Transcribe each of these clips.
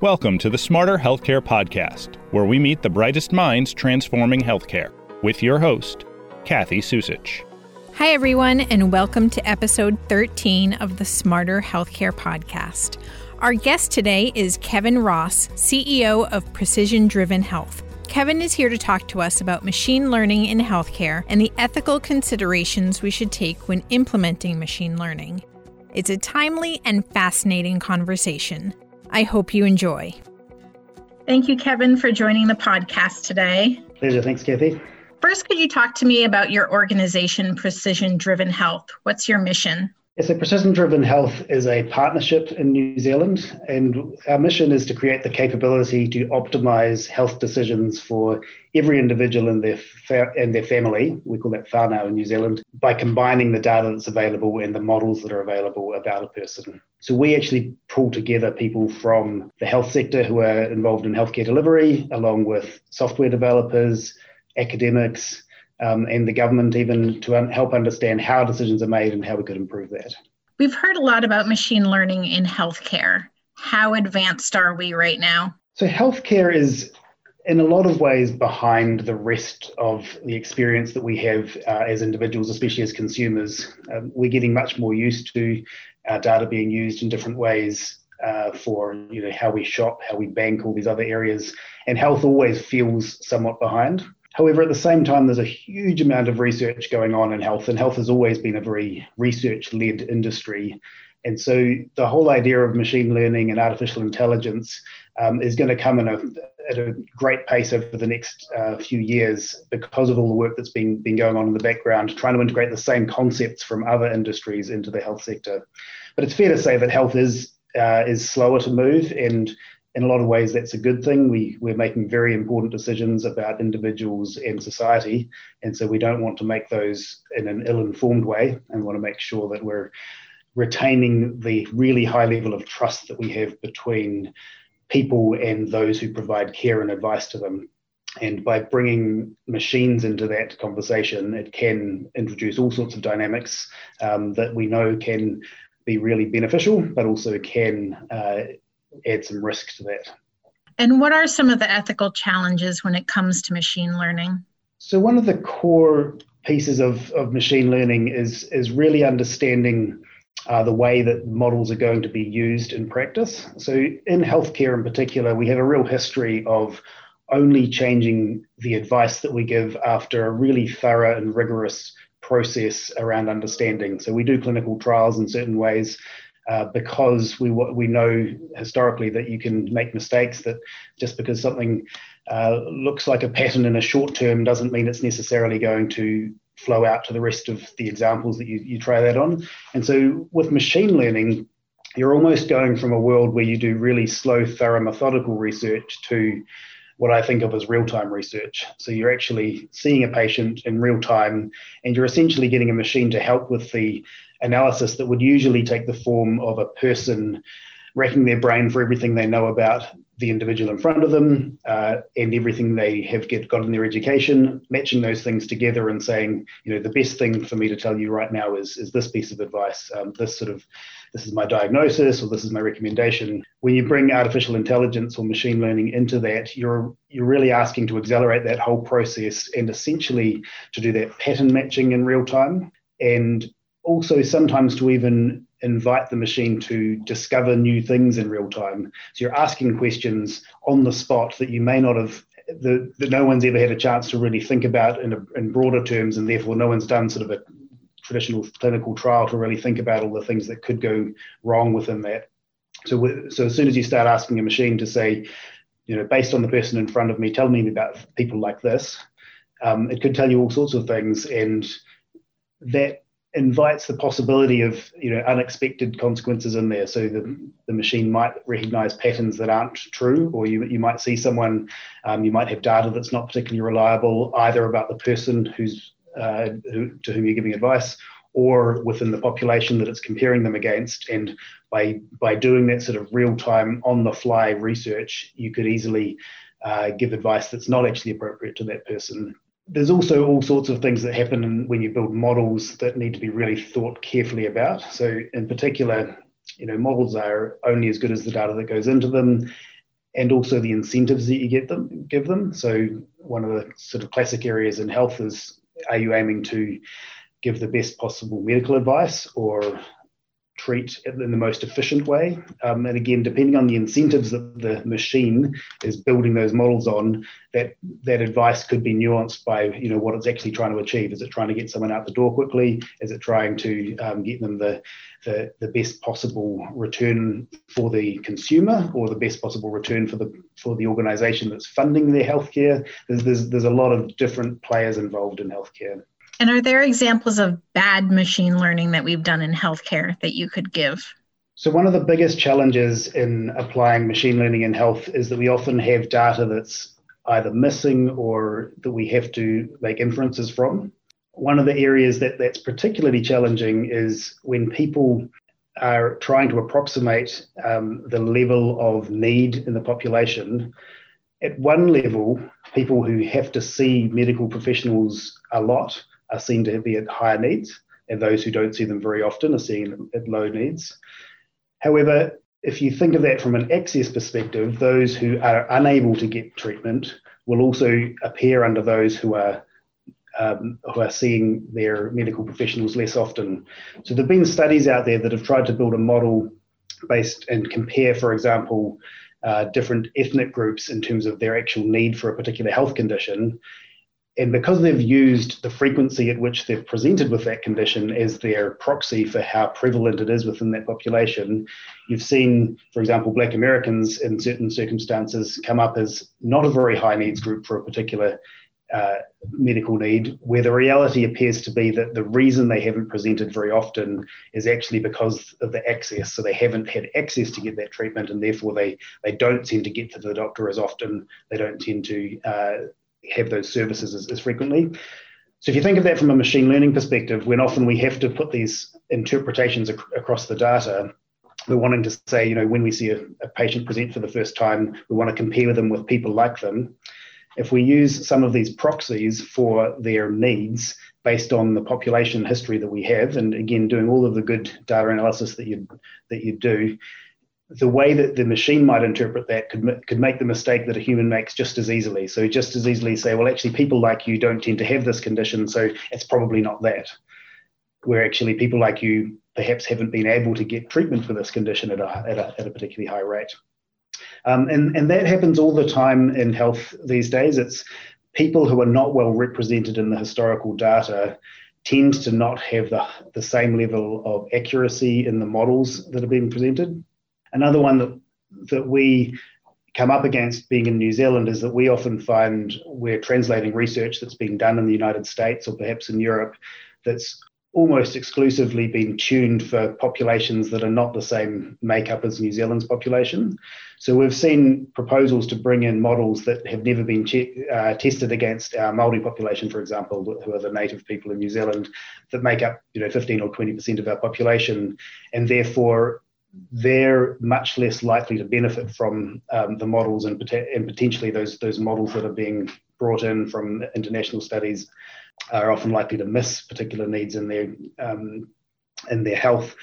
Welcome to the Smarter Healthcare Podcast, where we meet the brightest minds transforming healthcare, with your host, Kathy Susich. Hi, everyone, and welcome to episode 13 of the Smarter Healthcare Podcast. Our guest today is Kevin Ross, CEO of Precision Driven Health. Kevin is here to talk to us about machine learning in healthcare and the ethical considerations we should take when implementing machine learning. It's a timely and fascinating conversation. I hope you enjoy. Thank you, Kevin, for joining the podcast today. Pleasure. Thanks, Kathy. First, could you talk to me about your organization, Precision Driven Health? What's your mission? So, Precision Driven Health is a partnership in New Zealand, and our mission is to create the capability to optimize health decisions for every individual and their fa- and their family. We call that whānau in New Zealand by combining the data that's available and the models that are available about a person. So, we actually pull together people from the health sector who are involved in healthcare delivery, along with software developers, academics um, and the government even to un- help understand how decisions are made and how we could improve that. We've heard a lot about machine learning in healthcare. How advanced are we right now? So, healthcare is in a lot of ways behind the rest of the experience that we have uh, as individuals, especially as consumers. Um, we're getting much more used to our data being used in different ways uh, for you know how we shop, how we bank, all these other areas, and health always feels somewhat behind. However, at the same time, there's a huge amount of research going on in health, and health has always been a very research led industry. And so the whole idea of machine learning and artificial intelligence um, is going to come in a, at a great pace over the next uh, few years because of all the work that's been, been going on in the background, trying to integrate the same concepts from other industries into the health sector. But it's fair to say that health is uh, is slower to move, and in a lot of ways, that's a good thing. We, we're making very important decisions about individuals and society. And so we don't want to make those in an ill informed way and want to make sure that we're retaining the really high level of trust that we have between people and those who provide care and advice to them. And by bringing machines into that conversation, it can introduce all sorts of dynamics um, that we know can be really beneficial, but also can uh, add some risk to that. And what are some of the ethical challenges when it comes to machine learning? So one of the core pieces of, of machine learning is is really understanding uh, the way that models are going to be used in practice. So in healthcare in particular, we have a real history of only changing the advice that we give after a really thorough and rigorous process around understanding. So we do clinical trials in certain ways uh, because we we know historically that you can make mistakes. That just because something uh, looks like a pattern in a short term doesn't mean it's necessarily going to flow out to the rest of the examples that you, you try that on. And so with machine learning, you're almost going from a world where you do really slow, thorough, methodical research to what I think of as real time research. So you're actually seeing a patient in real time, and you're essentially getting a machine to help with the analysis that would usually take the form of a person racking their brain for everything they know about the individual in front of them uh, and everything they have get, got in their education, matching those things together and saying, you know, the best thing for me to tell you right now is, is this piece of advice, um, this sort of, this is my diagnosis or this is my recommendation. When you bring artificial intelligence or machine learning into that, you're you're really asking to accelerate that whole process and essentially to do that pattern matching in real time and also sometimes to even invite the machine to discover new things in real time. So you're asking questions on the spot that you may not have that no one's ever had a chance to really think about in, a, in broader terms, and therefore no one's done sort of a traditional clinical trial to really think about all the things that could go wrong within that. So, so as soon as you start asking a machine to say, you know, based on the person in front of me, tell me about people like this, um, it could tell you all sorts of things, and that invites the possibility of you know unexpected consequences in there. So the, the machine might recognize patterns that aren't true, or you you might see someone, um, you might have data that's not particularly reliable either about the person who's uh, who, to whom you're giving advice, or within the population that it's comparing them against. And by by doing that sort of real time on the fly research, you could easily uh, give advice that's not actually appropriate to that person there's also all sorts of things that happen when you build models that need to be really thought carefully about. So, in particular, you know, models are only as good as the data that goes into them, and also the incentives that you get them give them. So one of the sort of classic areas in health is are you aiming to give the best possible medical advice or treat in the most efficient way. Um, and again, depending on the incentives that the machine is building those models on, that that advice could be nuanced by you know what it's actually trying to achieve. Is it trying to get someone out the door quickly? Is it trying to um, get them the, the the best possible return for the consumer, or the best possible return for the for the organisation that's funding their healthcare? There's, there's there's a lot of different players involved in healthcare. And are there examples of bad machine learning that we've done in healthcare that you could give? So, one of the biggest challenges in applying machine learning in health is that we often have data that's either missing or that we have to make inferences from. One of the areas that, that's particularly challenging is when people are trying to approximate um, the level of need in the population. At one level, people who have to see medical professionals a lot are seen to be at higher needs, and those who don't see them very often are seen at low needs. However, if you think of that from an access perspective, those who are unable to get treatment will also appear under those who are um, who are seeing their medical professionals less often. So there have been studies out there that have tried to build a model based and compare, for example, uh, different ethnic groups in terms of their actual need for a particular health condition and because they've used the frequency at which they're presented with that condition as their proxy for how prevalent it is within that population, you've seen, for example, Black Americans in certain circumstances come up as not a very high needs group for a particular uh, medical need, where the reality appears to be that the reason they haven't presented very often is actually because of the access. So they haven't had access to get that treatment, and therefore they they don't tend to get to the doctor as often. They don't tend to uh, have those services as, as frequently. So if you think of that from a machine learning perspective, when often we have to put these interpretations ac- across the data, we're wanting to say, you know, when we see a, a, patient present for the first time, we want to compare them with people like them. If we use some of these proxies for their needs based on the population history that we have, and again, doing all of the good data analysis that you that you do, the way that the machine might interpret that could could make the mistake that a human makes just as easily. So just as easily say, well, actually, people like you don't tend to have this condition, so it's probably not that. Where actually people like you perhaps haven't been able to get treatment for this condition at a at a, at a particularly high rate. Um, and and that happens all the time in health these days. It's people who are not well represented in the historical data tend to not have the, the same level of accuracy in the models that are being presented. Another one that that we come up against being in New Zealand is that we often find we're translating research that's being done in the United States or perhaps in Europe that's almost exclusively been tuned for populations that are not the same makeup as New Zealand's population. So we've seen proposals to bring in models that have never been uh, tested against our Maori population, for example, who are the native people in New Zealand, that make up you know 15 or 20 percent of our population, and therefore they're much less likely to benefit from um, the models and, and potentially those those models that are being brought in from international studies are often likely to miss particular needs in their um, in their health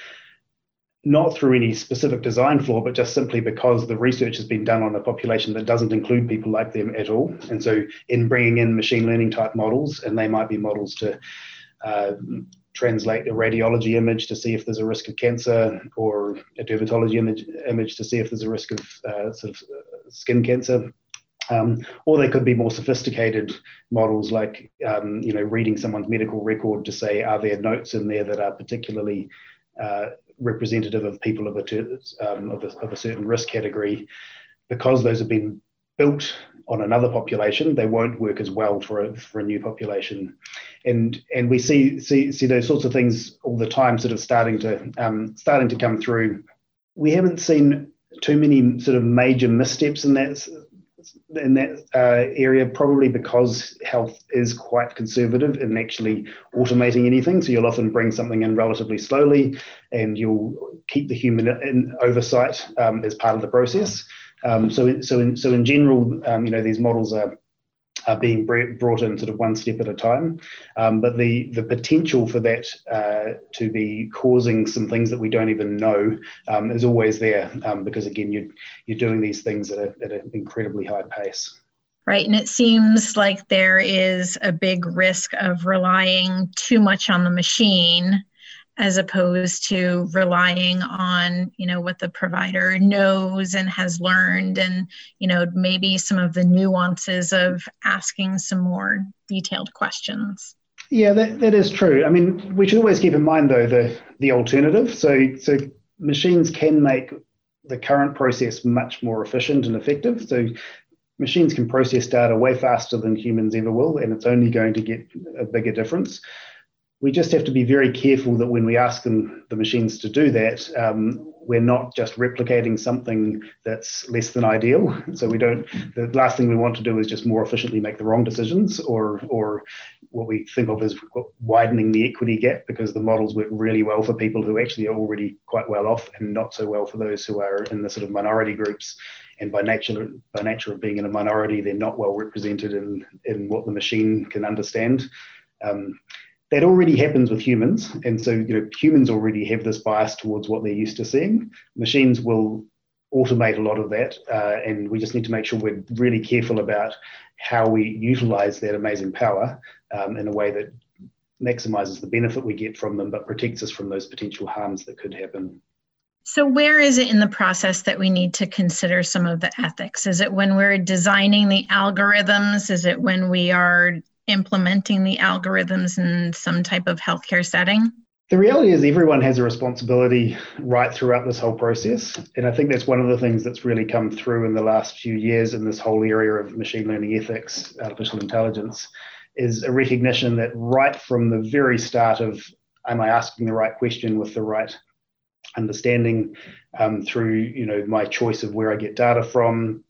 not through any specific design flaw, but just simply because the research has been done on a population that doesn't include people like them at all. And so, in bringing in machine learning type models, and they might be models to uh, translate a radiology image to see if there's a risk of cancer or a dermatology image, image to see if there's a risk of uh, sort of uh, skin cancer. Um, or they could be more sophisticated models like um, you know reading someone's medical record to say are there notes in there that are particularly uh, representative of people of a, um, of a, of a certain risk category because those have been built on another population, they won't work as well for a, for a new population. And and we see see see those sorts of things all the time, sort of starting to um, starting to come through. We haven't seen too many sort of major missteps in that in that uh, area, probably because health is quite conservative in actually automating anything. So you'll often bring something in relatively slowly, and you'll keep the human in oversight um, as part of the process. Um, so, so, in, so in general, um, you know, these models are are being brought in sort of one step at a time. Um, but the the potential for that uh, to be causing some things that we don't even know um, is always there um, because again you you're doing these things at, a, at an incredibly high pace. Right, and it seems like there is a big risk of relying too much on the machine as opposed to relying on you know what the provider knows and has learned and you know maybe some of the nuances of asking some more detailed questions. Yeah that, that is true. I mean we should always keep in mind though the the alternative. So so machines can make the current process much more efficient and effective. So machines can process data way faster than humans ever will and it's only going to get a bigger difference we just have to be very careful that when we ask them the machines to do that, um, we're not just replicating something that's less than ideal. So we don't. The last thing we want to do is just more efficiently make the wrong decisions, or or what we think of as widening the equity gap, because the models work really well for people who actually are already quite well off, and not so well for those who are in the sort of minority groups. And by nature, by nature of being in a minority, they're not well represented in in what the machine can understand. Um, that already happens with humans. And so, you know, humans already have this bias towards what they're used to seeing. Machines will automate a lot of that. Uh, and we just need to make sure we're really careful about how we utilize that amazing power um, in a way that maximizes the benefit we get from them, but protects us from those potential harms that could happen. So, where is it in the process that we need to consider some of the ethics? Is it when we're designing the algorithms? Is it when we are implementing the algorithms in some type of healthcare setting? The reality is, everyone has a responsibility right throughout this whole process. And I think that's one of the things that's really come through in the last few years in this whole area of machine learning ethics, artificial intelligence, is a recognition that right from the very start of am I asking the right question with the right understanding um, through you know my choice of where I get data from,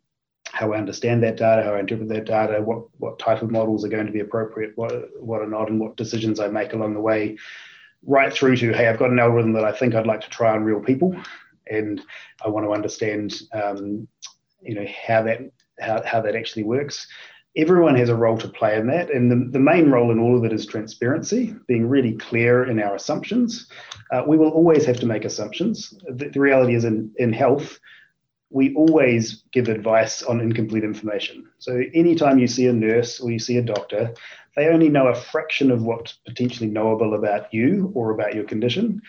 how I understand that data, how I interpret that data, what what type of models are going to be appropriate, what what are not, and what decisions I make along the way, right through to hey, I've got an algorithm that I think I'd like to try on real people, and I want to understand, um, you know, how that how, how that actually works. Everyone has a role to play in that, and the, the main role in all of it is transparency, being really clear in our assumptions. Uh, we will always have to make assumptions. The, the reality is in in health we always give advice on incomplete information. So anytime you see a nurse or you see a doctor, they only know a fraction of what's potentially knowable about you or about your condition.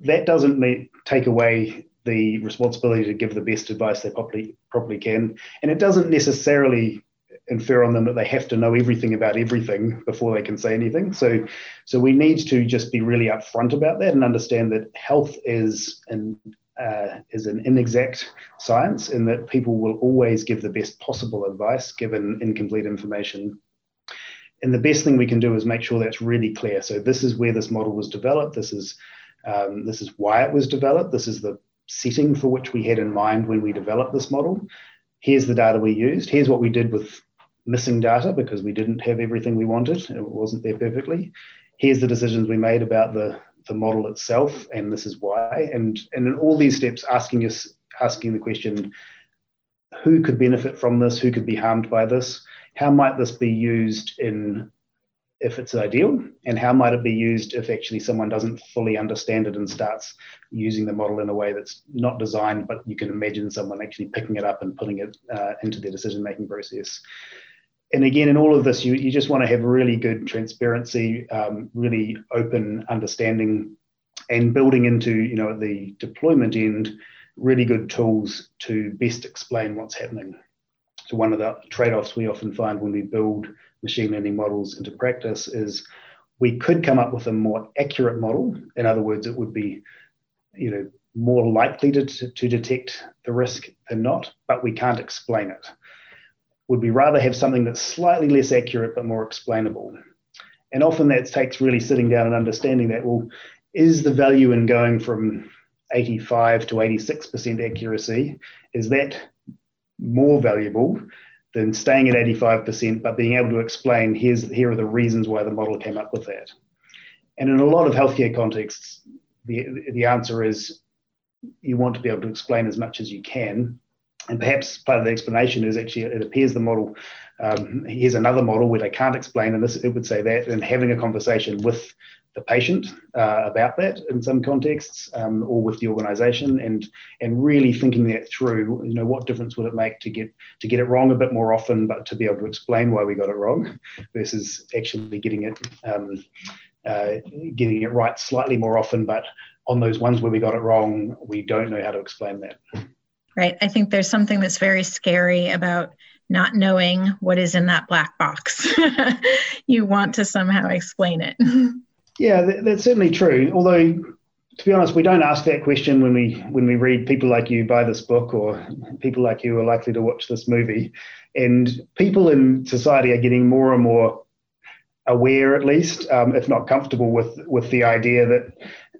That doesn't mean, take away the responsibility to give the best advice they properly properly can, and it doesn't necessarily infer on them that they have to know everything about everything before they can say anything. So, so we need to just be really upfront about that and understand that health is an uh, is an inexact science in that people will always give the best possible advice given incomplete information. And the best thing we can do is make sure that's really clear. So this is where this model was developed. This is um, this is why it was developed. This is the setting for which we had in mind when we developed this model. Here's the data we used. Here's what we did with missing data because we didn't have everything we wanted. It wasn't there perfectly. Here's the decisions we made about the the model itself, and this is why. And and in all these steps, asking us asking the question, who could benefit from this? Who could be harmed by this? How might this be used in if it's ideal, and how might it be used if actually someone doesn't fully understand it and starts using the model in a way that's not designed, but you can imagine someone actually picking it up and putting it uh, into their decision making process and again, in all of this, you, you just want to have really good transparency, um, really open understanding, and building into you know the deployment end, really good tools to best explain what's happening. So one of the trade-offs we often find when we build machine learning models into practice is we could come up with a more accurate model. In other words, it would be, you know, more likely to, to detect the risk than not, but we can't explain it would we rather have something that's slightly less accurate but more explainable? And often that takes really sitting down and understanding that, well, is the value in going from 85 to 86% accuracy, is that more valuable than staying at 85% but being able to explain here's here are the reasons why the model came up with that? And in a lot of healthcare contexts, the, the answer is you want to be able to explain as much as you can And perhaps part of the explanation is actually it appears the model. Um, here's another model where they can't explain, and this it would say that, and having a conversation with the patient uh, about that in some contexts, um, or with the organisation, and and really thinking that through. You know, what difference would it make to get to get it wrong a bit more often, but to be able to explain why we got it wrong, versus actually getting it um, uh, getting it right slightly more often, but on those ones where we got it wrong, we don't know how to explain that. Right. I think there's something that's very scary about not knowing what is in that black box. you want to somehow explain it. Yeah, that, that's certainly true. Although, to be honest, we don't ask that question when we when we read people like you buy this book or people like you are likely to watch this movie. And people in society are getting more and more aware, at least, um, if not comfortable with with the idea that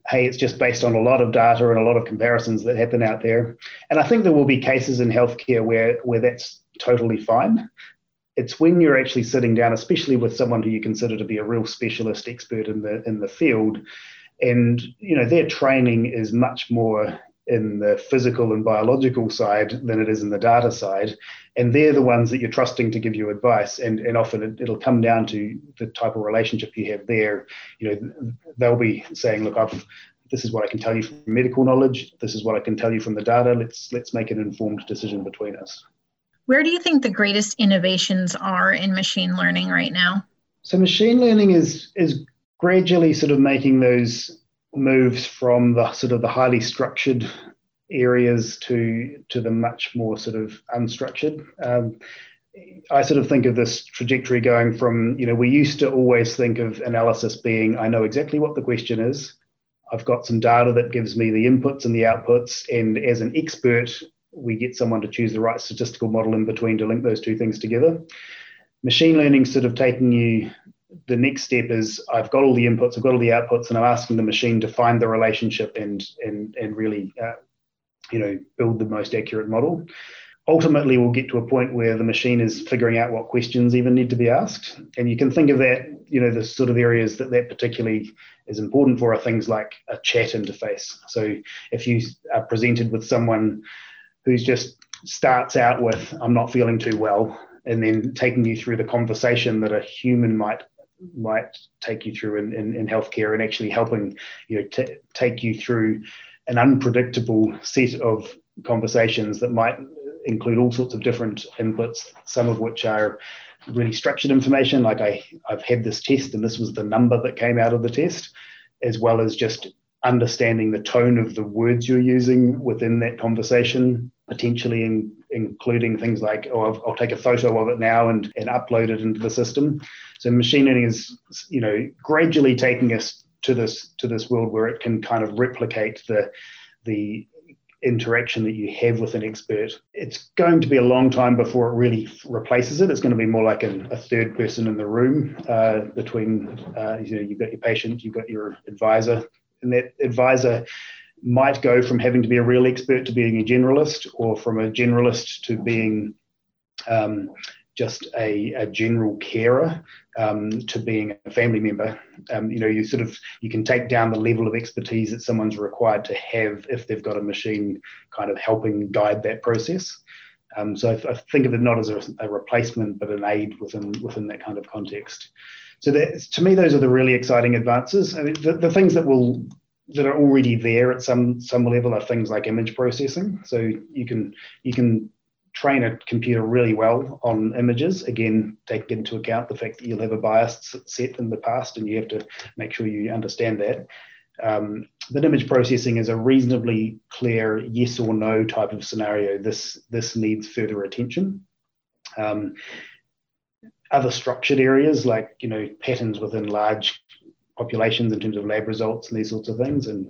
hey, it's just based on a lot of data and a lot of comparisons that happen out there. And I think there will be cases in healthcare where where that's totally fine. It's when you're actually sitting down, especially with someone who you consider to be a real specialist expert in the in the field, and you know their training is much more in the physical and biological side than it is in the data side. And they're the ones that you're trusting to give you advice. And, and often it, will come down to the type of relationship you have there. You know, they'll be saying, look, I've, this is what I can tell you from medical knowledge. This is what I can tell you from the data. Let's, let's make an informed decision between us. Where do you think the greatest innovations are in machine learning right now? So machine learning is, is gradually sort of making those moves from the sort of the highly structured areas to to the much more sort of unstructured. Um, I sort of think of this trajectory going from, you know, we used to always think of analysis being, I know exactly what the question is. I've got some data that gives me the inputs and the outputs. And as an expert, we get someone to choose the right statistical model in between to link those two things together. Machine learning sort of taking you the next step is I've got all the inputs, I've got all the outputs, and I'm asking the machine to find the relationship and and and really, uh, you know, build the most accurate model. Ultimately, we'll get to a point where the machine is figuring out what questions even need to be asked, and you can think of that, you know, the sort of areas that that particularly is important for are things like a chat interface. So if you are presented with someone who's just starts out with "I'm not feeling too well," and then taking you through the conversation that a human might might take you through in, in, in healthcare and actually helping you know t- take you through an unpredictable set of conversations that might include all sorts of different inputs, some of which are really structured information, like I, I've had this test and this was the number that came out of the test, as well as just understanding the tone of the words you're using within that conversation, potentially in, including things like, oh, I'll, I'll, take a photo of it now and, and upload it into the system. So machine learning is, you know, gradually taking us to this to this world where it can kind of replicate the the interaction that you have with an expert. It's going to be a long time before it really replaces it. It's going to be more like a, a third person in the room uh, between, uh, you know, you've got your patient, you've got your advisor, and that advisor might go from having to be a real expert to being a generalist, or from a generalist to being um, just a, a, general carer um, to being a family member. Um, you know, you sort of you can take down the level of expertise that someone's required to have if they've got a machine kind of helping guide that process. Um, so I, I, think of it not as a, a, replacement, but an aid within within that kind of context. So that, to me, those are the really exciting advances. I mean, the, the things that will that are already there at some some level are things like image processing. So you can you can train a computer really well on images. Again, take into account the fact that you'll have a bias set in the past, and you have to make sure you understand that. Um, but image processing is a reasonably clear yes or no type of scenario. This this needs further attention. Um, other structured areas like you know patterns within large populations in terms of lab results and these sorts of things. And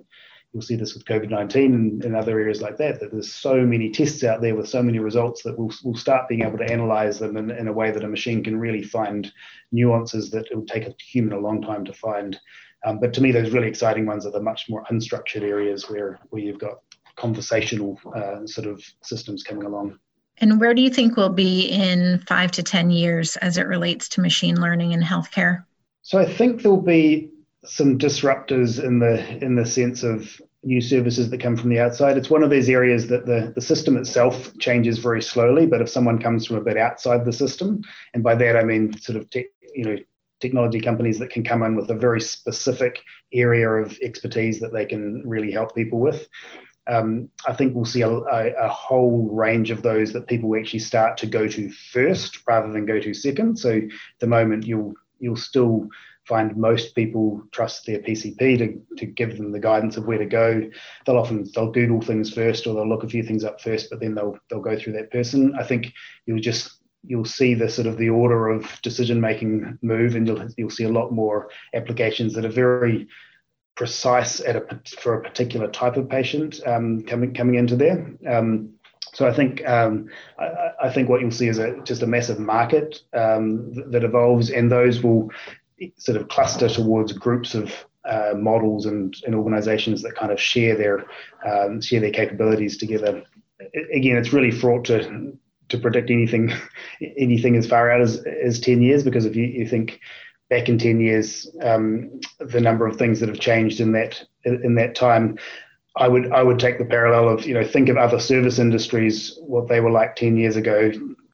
you'll see this with covid-19 and, and other areas like that that there's so many tests out there with so many results that we'll, we'll start being able to analyze them in, in a way that a machine can really find nuances that it would take a human a long time to find. Um, but to me those really exciting ones are the much more unstructured areas where where you've got conversational uh, sort of systems coming along. And where do you think we'll be in five to 10 years as it relates to machine learning in healthcare? So I think there'll be some disruptors in the in the sense of new services that come from the outside. It's one of those areas that the, the system itself changes very slowly, but if someone comes from a bit outside the system, and by that I mean sort of te- you know technology companies that can come in with a very specific area of expertise that they can really help people with. Um, I think we'll see a, a, a, whole range of those that people actually start to go to first rather than go to second. So, the moment you'll you'll still find most people trust their PCP to, to give them the guidance of where to go. They'll often they'll Google things first or they'll look a few things up first, but then they'll they'll go through that person. I think you'll just you'll see the sort of the order of decision making move, and you'll you'll see a lot more applications that are very precise at a for a particular type of patient um, coming coming into there. Um, so I think um, I, I, think what you'll see is a, just a massive market um, that evolves, and those will sort of cluster towards groups of uh, models and, and organizations that kind of share their um, share their capabilities together. Again, it's really fraught to to predict anything anything as far out as, as 10 years because if you, you think back in 10 years um, the number of things that have changed in that in that time I would I would take the parallel of you know think of other service industries what they were like 10 years ago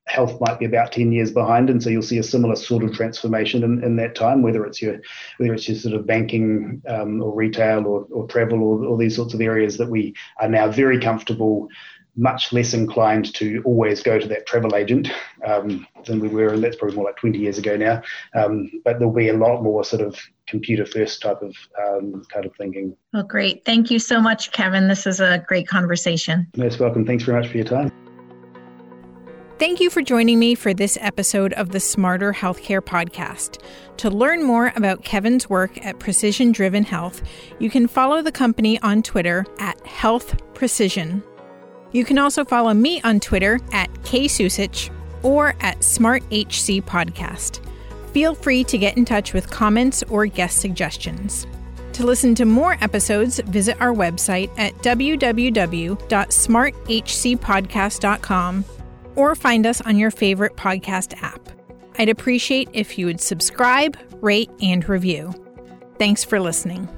health might be about 10 years behind and so you'll see a similar sort of transformation in, in that time whether it's your whether it's your sort of banking um, or retail or, or travel or, or these sorts of areas that we are now very comfortable much less inclined to always go to that travel agent um, than we were, and that's probably more like 20 years ago now. Um, but there'll be a lot more sort of computer first type of um, kind of thinking. Well, great. Thank you so much, Kevin. This is a great conversation. Most welcome. Thanks very much for your time. Thank you for joining me for this episode of the Smarter Healthcare Podcast. To learn more about Kevin's work at Precision Driven Health, you can follow the company on Twitter at Health Precision. You can also follow me on Twitter at ksusich or at SmartHC Podcast. Feel free to get in touch with comments or guest suggestions. To listen to more episodes, visit our website at www.smarthcpodcast.com or find us on your favorite podcast app. I'd appreciate if you would subscribe, rate, and review. Thanks for listening.